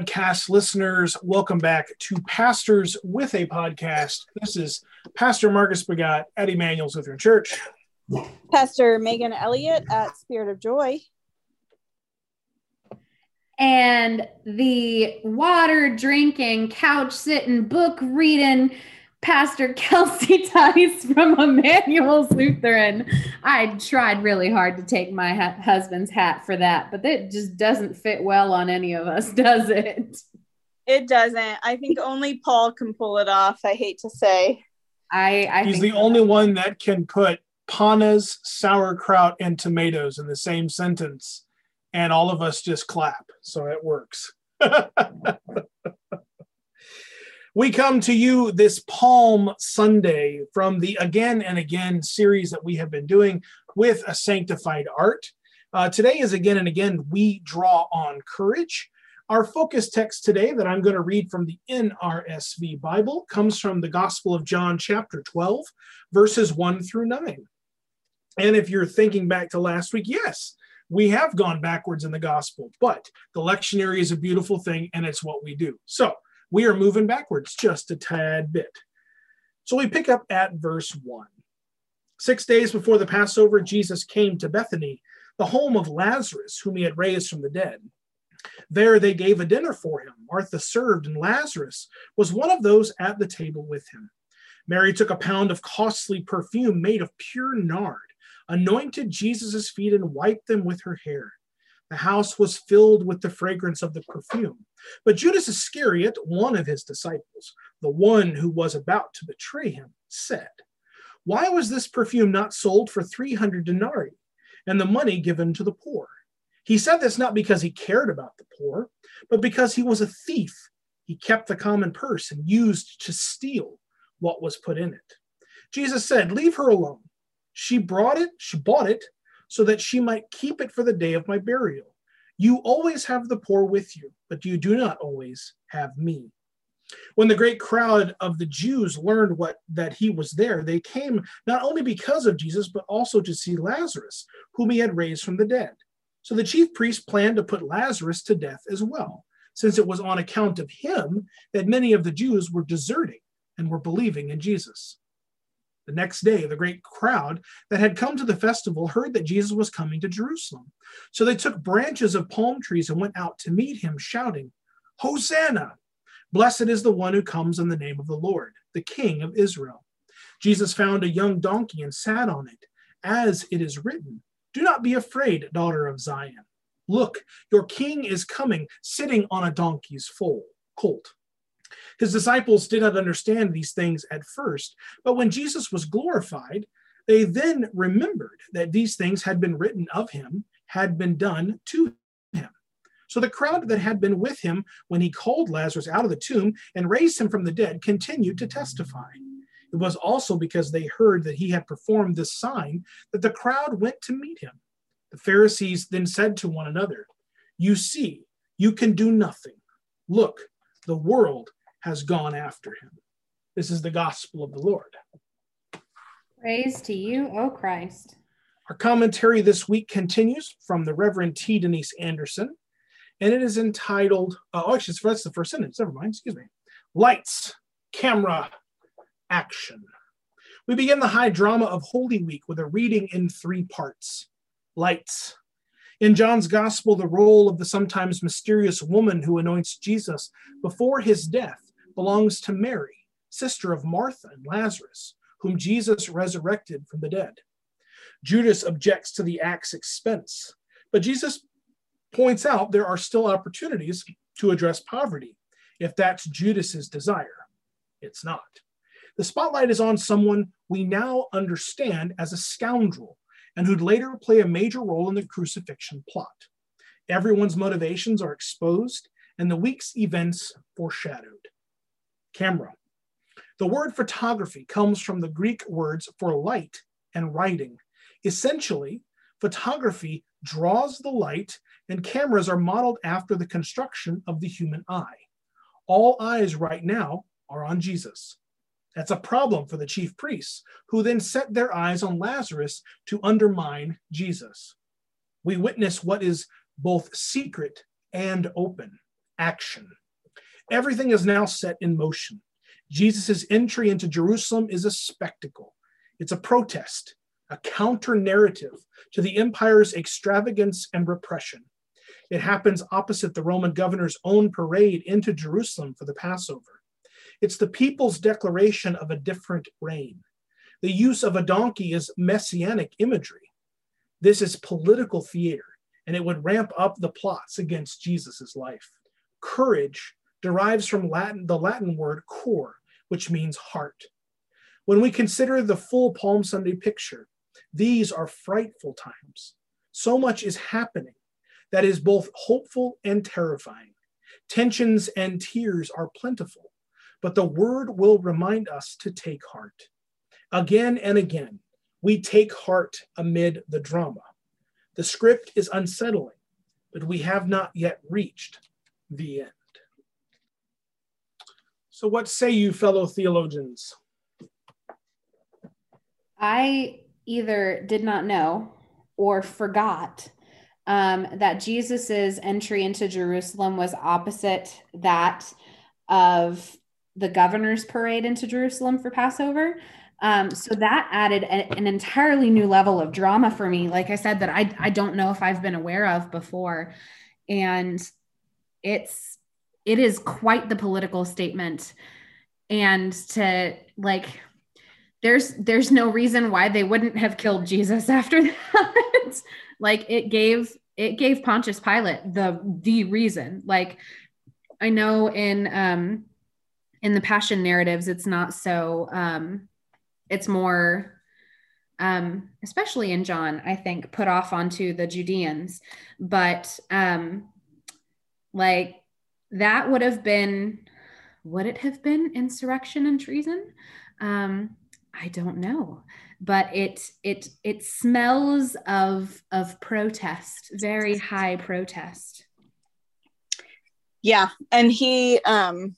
Day podcast listeners. Welcome back to Pastors with a Podcast. This is Pastor Marcus Begat at Emmanuel's Lutheran Church. Pastor Megan Elliott at Spirit of Joy. And the water drinking, couch sitting, book reading, Pastor Kelsey Tice from Emmanuel's Lutheran. I tried really hard to take my ha- husband's hat for that, but it just doesn't fit well on any of us, does it? It doesn't. I think only Paul can pull it off. I hate to say. I, I he's the so. only one that can put panas, sauerkraut, and tomatoes in the same sentence, and all of us just clap. So it works. We come to you this Palm Sunday from the Again and Again series that we have been doing with a sanctified art. Uh, today is Again and Again, we draw on courage. Our focus text today that I'm going to read from the NRSV Bible comes from the Gospel of John, chapter 12, verses 1 through 9. And if you're thinking back to last week, yes, we have gone backwards in the gospel, but the lectionary is a beautiful thing and it's what we do. So we are moving backwards just a tad bit. So we pick up at verse 1. Six days before the Passover, Jesus came to Bethany, the home of Lazarus, whom he had raised from the dead. There they gave a dinner for him. Martha served, and Lazarus was one of those at the table with him. Mary took a pound of costly perfume made of pure nard, anointed Jesus' feet, and wiped them with her hair. The house was filled with the fragrance of the perfume. But Judas Iscariot, one of his disciples, the one who was about to betray him, said, Why was this perfume not sold for 300 denarii and the money given to the poor? He said this not because he cared about the poor, but because he was a thief. He kept the common purse and used to steal what was put in it. Jesus said, Leave her alone. She brought it, she bought it so that she might keep it for the day of my burial. You always have the poor with you, but you do not always have me. When the great crowd of the Jews learned what that he was there, they came not only because of Jesus, but also to see Lazarus, whom he had raised from the dead. So the chief priests planned to put Lazarus to death as well, since it was on account of him that many of the Jews were deserting and were believing in Jesus. The next day, the great crowd that had come to the festival heard that Jesus was coming to Jerusalem. So they took branches of palm trees and went out to meet him, shouting, Hosanna! Blessed is the one who comes in the name of the Lord, the King of Israel. Jesus found a young donkey and sat on it, as it is written, Do not be afraid, daughter of Zion. Look, your king is coming, sitting on a donkey's foal, colt. His disciples did not understand these things at first, but when Jesus was glorified, they then remembered that these things had been written of him, had been done to him. So the crowd that had been with him when he called Lazarus out of the tomb and raised him from the dead continued to testify. It was also because they heard that he had performed this sign that the crowd went to meet him. The Pharisees then said to one another, You see, you can do nothing. Look, the world has gone after him. This is the gospel of the Lord. Praise to you, O Christ. Our commentary this week continues from the Reverend T. Denise Anderson, and it is entitled, uh, oh, actually, that's the first sentence, never mind, excuse me. Lights, camera, action. We begin the high drama of Holy Week with a reading in three parts. Lights, in John's gospel, the role of the sometimes mysterious woman who anoints Jesus before his death belongs to Mary, sister of Martha and Lazarus, whom Jesus resurrected from the dead. Judas objects to the act's expense, but Jesus points out there are still opportunities to address poverty if that's Judas's desire. It's not. The spotlight is on someone we now understand as a scoundrel and who'd later play a major role in the crucifixion plot. Everyone's motivations are exposed, and the week's events foreshadowed. Camera. The word photography comes from the Greek words for light and writing. Essentially, photography draws the light, and cameras are modeled after the construction of the human eye. All eyes right now are on Jesus. That's a problem for the chief priests, who then set their eyes on Lazarus to undermine Jesus. We witness what is both secret and open action. Everything is now set in motion. Jesus' entry into Jerusalem is a spectacle, it's a protest, a counter narrative to the empire's extravagance and repression. It happens opposite the Roman governor's own parade into Jerusalem for the Passover. It's the people's declaration of a different reign. The use of a donkey is messianic imagery. This is political theater, and it would ramp up the plots against Jesus' life. Courage derives from Latin, the Latin word cor, which means heart. When we consider the full Palm Sunday picture, these are frightful times. So much is happening that is both hopeful and terrifying. Tensions and tears are plentiful, but the word will remind us to take heart. Again and again, we take heart amid the drama. The script is unsettling, but we have not yet reached the end. So, what say you, fellow theologians? I either did not know or forgot um, that Jesus's entry into Jerusalem was opposite that of the governor's parade into Jerusalem for Passover. Um, so that added a, an entirely new level of drama for me. Like I said, that I, I don't know if I've been aware of before. And it's, it is quite the political statement. And to like, there's, there's no reason why they wouldn't have killed Jesus after that. like it gave, it gave Pontius Pilate the, the reason, like I know in, um, in the passion narratives, it's not so, um, it's more um, especially in John, I think, put off onto the Judeans. But um, like that would have been, would it have been insurrection and treason? Um, I don't know, but it it it smells of of protest, very high protest. Yeah, and he, um,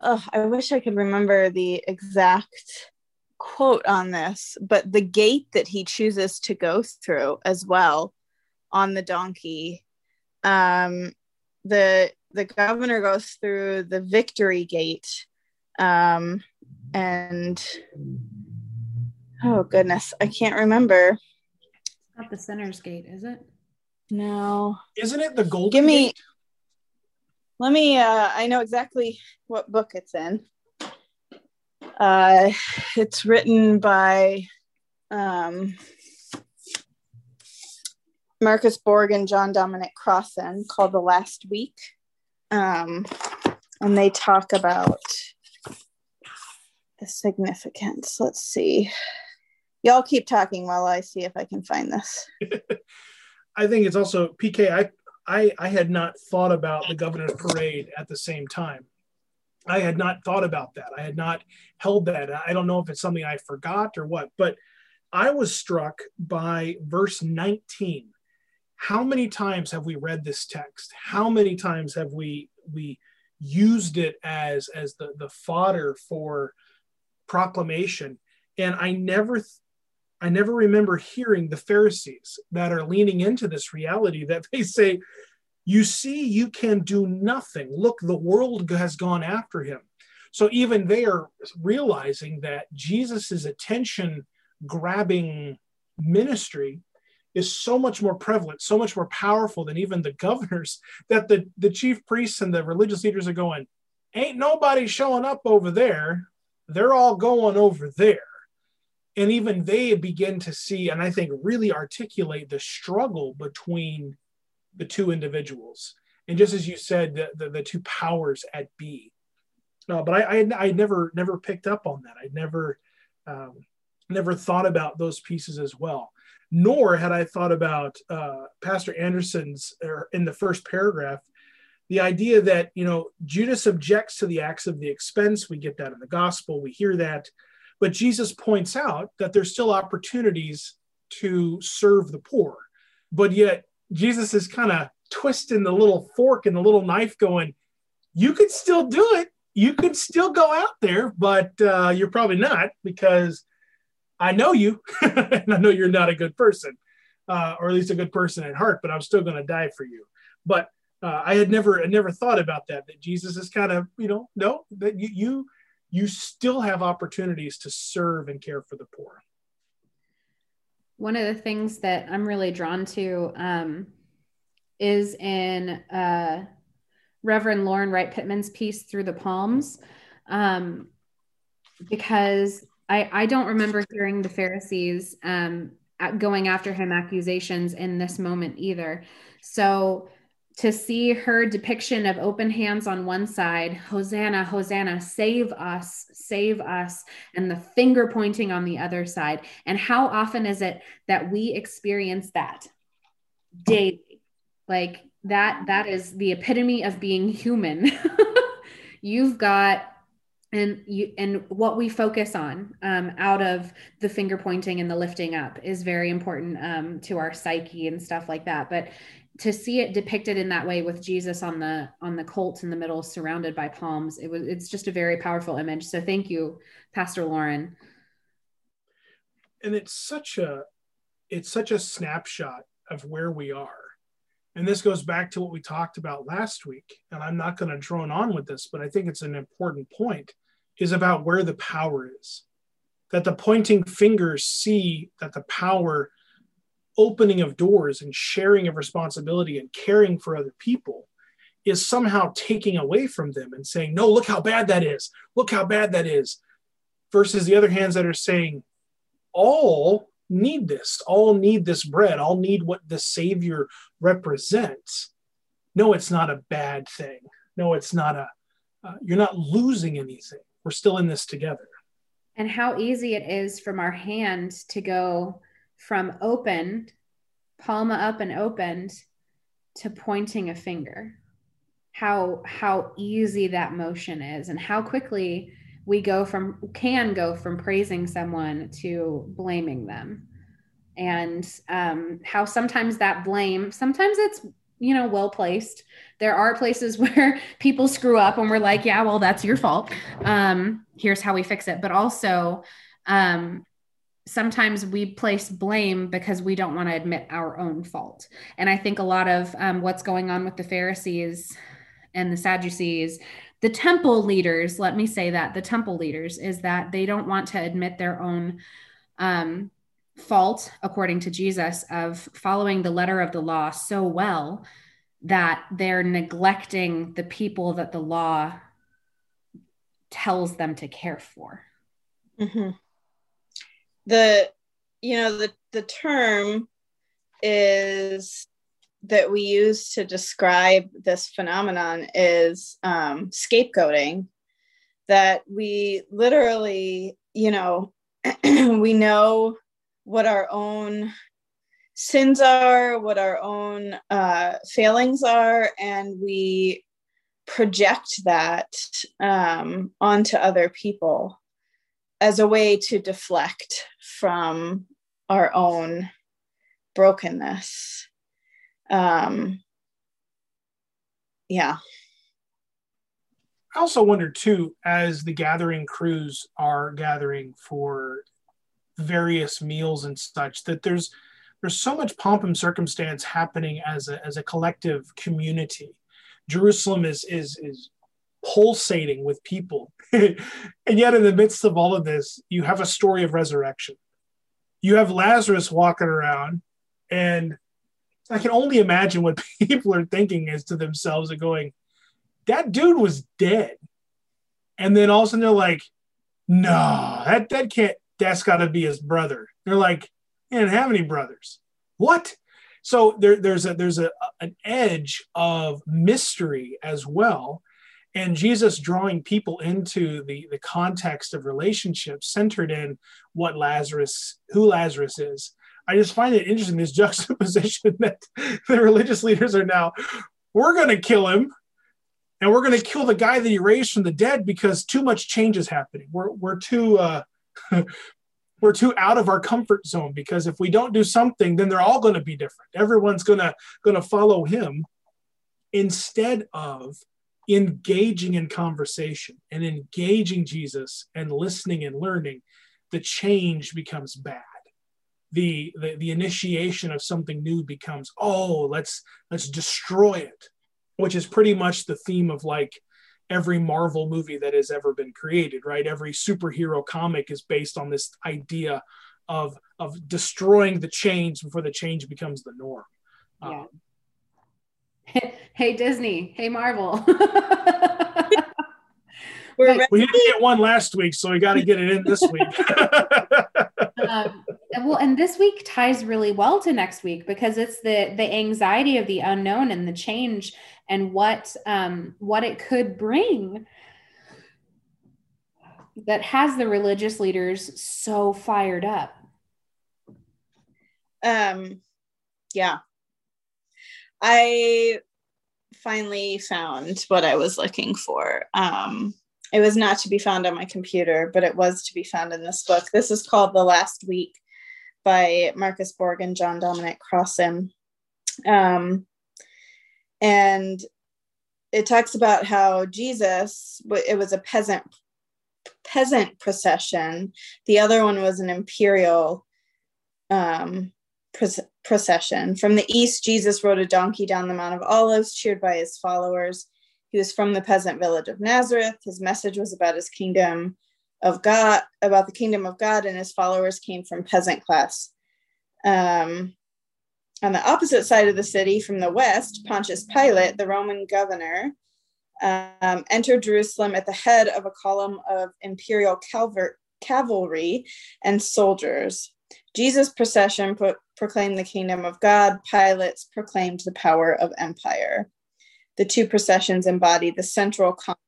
oh, I wish I could remember the exact quote on this, but the gate that he chooses to go through as well on the donkey, um, the the governor goes through the victory gate, um, and oh goodness, I can't remember. It's not the sinner's gate, is it? No. Isn't it the golden? Give me. Gate? Let me. Uh, I know exactly what book it's in. Uh, it's written by um, Marcus Borg and John Dominic Crossan called The Last Week. Um, and they talk about the significance. Let's see. Y'all keep talking while I see if I can find this. I think it's also PK. I, I I had not thought about the governor's parade at the same time. I had not thought about that. I had not held that. I don't know if it's something I forgot or what, but I was struck by verse 19. How many times have we read this text? How many times have we we used it as as the the fodder for proclamation? And I never I never remember hearing the Pharisees that are leaning into this reality that they say, you see, you can do nothing. Look, the world has gone after him. So even they are realizing that Jesus's attention grabbing ministry is so much more prevalent, so much more powerful than even the governors, that the, the chief priests and the religious leaders are going, Ain't nobody showing up over there. They're all going over there. And even they begin to see, and I think really articulate the struggle between the two individuals. And just as you said, the, the, the two powers at B. Uh, but I, I, I never never picked up on that. I never um, never thought about those pieces as well. Nor had I thought about uh, Pastor Anderson's er, in the first paragraph, the idea that you know Judas objects to the acts of the expense. We get that in the gospel. We hear that, but Jesus points out that there's still opportunities to serve the poor, but yet Jesus is kind of twisting the little fork and the little knife, going, "You could still do it. You could still go out there, but uh, you're probably not because I know you, and I know you're not a good person, uh, or at least a good person at heart. But I'm still going to die for you." But uh, I had never I never thought about that. That Jesus is kind of you know no that you you you still have opportunities to serve and care for the poor. One of the things that I'm really drawn to um, is in uh, Reverend Lauren Wright Pittman's piece through the Palms, um, because I I don't remember hearing the Pharisees um, going after him accusations in this moment either. So to see her depiction of open hands on one side, Hosanna, Hosanna, save us, save us, and the finger pointing on the other side. And how often is it that we experience that daily? Like that, that is the epitome of being human. You've got and you and what we focus on um, out of the finger pointing and the lifting up is very important um, to our psyche and stuff like that. But to see it depicted in that way with Jesus on the on the colt in the middle surrounded by palms it was it's just a very powerful image. So thank you pastor lauren. And it's such a it's such a snapshot of where we are. And this goes back to what we talked about last week and I'm not going to drone on with this but I think it's an important point is about where the power is that the pointing fingers see that the power opening of doors and sharing of responsibility and caring for other people is somehow taking away from them and saying, no, look how bad that is. Look how bad that is. Versus the other hands that are saying, all need this, all need this bread, all need what the Savior represents. No, it's not a bad thing. No, it's not a, uh, you're not losing anything. We're still in this together. And how easy it is from our hand to go, from opened, palma up and opened, to pointing a finger. How how easy that motion is, and how quickly we go from can go from praising someone to blaming them, and um, how sometimes that blame sometimes it's you know well placed. There are places where people screw up, and we're like, yeah, well, that's your fault. Um, here's how we fix it. But also, um, sometimes we place blame because we don't want to admit our own fault. And I think a lot of um, what's going on with the Pharisees and the Sadducees, the temple leaders, let me say that the temple leaders is that they don't want to admit their own um, fault, according to Jesus, of following the letter of the law so well that they're neglecting the people that the law tells them to care for. Mm-hmm the you know the the term is that we use to describe this phenomenon is um, scapegoating that we literally you know we know what our own sins are what our own uh, failings are and we project that um, onto other people as a way to deflect from our own brokenness. Um, yeah. I also wonder too, as the gathering crews are gathering for various meals and such, that there's there's so much pomp and circumstance happening as a as a collective community. Jerusalem is is is pulsating with people. and yet, in the midst of all of this, you have a story of resurrection. You have Lazarus walking around, and I can only imagine what people are thinking as to themselves and going, that dude was dead. And then all of a sudden they're like, no, that, that can't, that's got to be his brother. They're like, he didn't have any brothers. What? So there, there's a there's a an edge of mystery as well and jesus drawing people into the the context of relationships centered in what lazarus who lazarus is i just find it interesting this juxtaposition that the religious leaders are now we're going to kill him and we're going to kill the guy that he raised from the dead because too much change is happening we're, we're too uh, we're too out of our comfort zone because if we don't do something then they're all going to be different everyone's going to going to follow him instead of engaging in conversation and engaging Jesus and listening and learning, the change becomes bad. The, the, the initiation of something new becomes, oh, let's let's destroy it. which is pretty much the theme of like every Marvel movie that has ever been created, right? Every superhero comic is based on this idea of of destroying the change before the change becomes the norm. Yeah. Um, hey Disney, hey Marvel. we didn't get one last week, so we got to get it in this week. um, well, and this week ties really well to next week because it's the the anxiety of the unknown and the change and what um, what it could bring that has the religious leaders so fired up. Um, yeah, I finally found what I was looking for. Um, it was not to be found on my computer, but it was to be found in this book. This is called The Last Week by Marcus Borg and John Dominic Crossan. Um, and it talks about how Jesus, it was a peasant peasant procession. The other one was an imperial um, procession. From the east, Jesus rode a donkey down the Mount of Olives, cheered by his followers. He was from the peasant village of Nazareth. His message was about his kingdom of God, about the kingdom of God, and his followers came from peasant class. Um, on the opposite side of the city, from the west, Pontius Pilate, the Roman governor, um, entered Jerusalem at the head of a column of imperial calver- cavalry and soldiers. Jesus' procession pro- proclaimed the kingdom of God. Pilate's proclaimed the power of empire the two processions embody the central conflict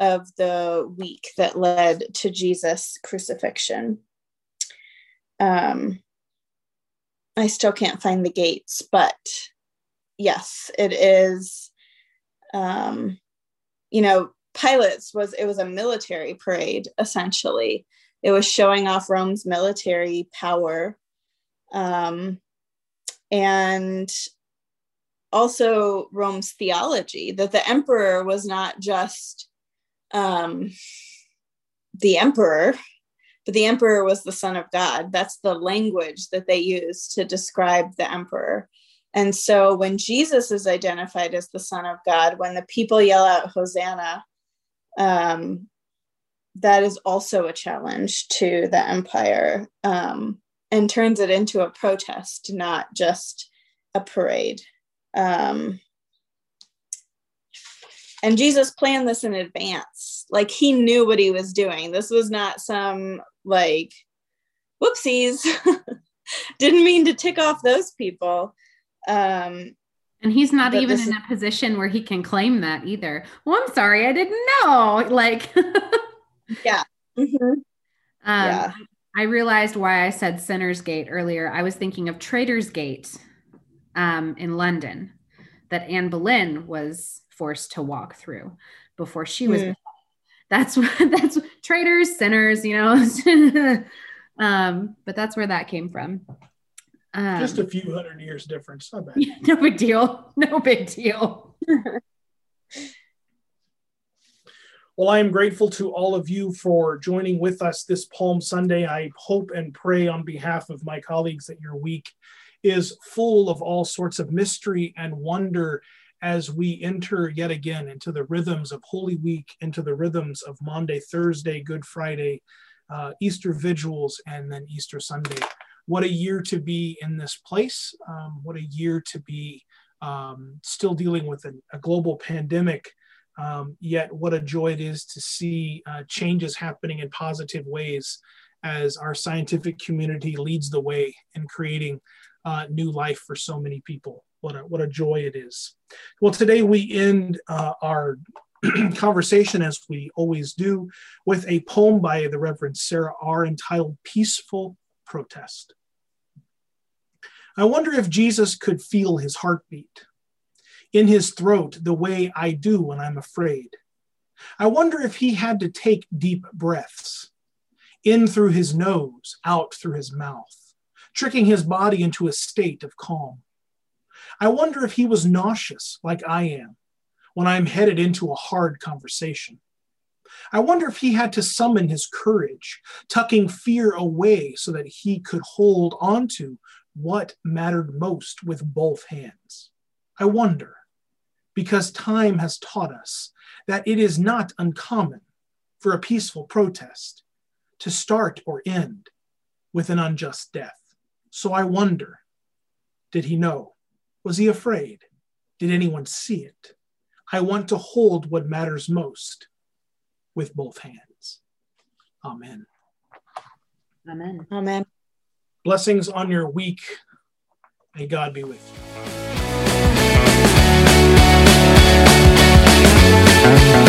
of the week that led to Jesus' crucifixion. Um, I still can't find the gates, but yes, it is. Um, you know, Pilate's was it was a military parade essentially. It was showing off Rome's military power, um, and also Rome's theology that the emperor was not just um, the emperor, but the emperor was the son of God. That's the language that they use to describe the emperor. And so when Jesus is identified as the son of God, when the people yell out Hosanna, um, that is also a challenge to the empire um, and turns it into a protest, not just a parade. Um, and Jesus planned this in advance. Like he knew what he was doing. This was not some like whoopsies. Didn't mean to tick off those people. Um, and he's not even in a position where he can claim that either. Well, I'm sorry, I didn't know. Like, yeah. Mm-hmm. Um, yeah. I realized why I said Sinner's Gate earlier. I was thinking of Traitor's Gate um, in London that Anne Boleyn was forced to walk through before she was. Mm. That's that's traitors, sinners, you know. um, but that's where that came from. Um, Just a few hundred years difference. Not bad. No big deal. No big deal. Well, I am grateful to all of you for joining with us this Palm Sunday. I hope and pray on behalf of my colleagues that your week is full of all sorts of mystery and wonder as we enter yet again into the rhythms of Holy Week, into the rhythms of Maundy, Thursday, Good Friday, uh, Easter vigils, and then Easter Sunday. What a year to be in this place. Um, what a year to be um, still dealing with a, a global pandemic. Um, yet, what a joy it is to see uh, changes happening in positive ways as our scientific community leads the way in creating uh, new life for so many people. What a, what a joy it is. Well, today we end uh, our conversation, as we always do, with a poem by the Reverend Sarah Are entitled Peaceful Protest. I wonder if Jesus could feel his heartbeat in his throat the way I do when I'm afraid. I wonder if he had to take deep breaths in through his nose, out through his mouth tricking his body into a state of calm. I wonder if he was nauseous like I am when I'm headed into a hard conversation. I wonder if he had to summon his courage, tucking fear away so that he could hold on to what mattered most with both hands. I wonder, because time has taught us that it is not uncommon for a peaceful protest to start or end with an unjust death. So I wonder did he know? Was he afraid? Did anyone see it? I want to hold what matters most with both hands. Amen. Amen. Amen. Blessings on your week. May God be with you.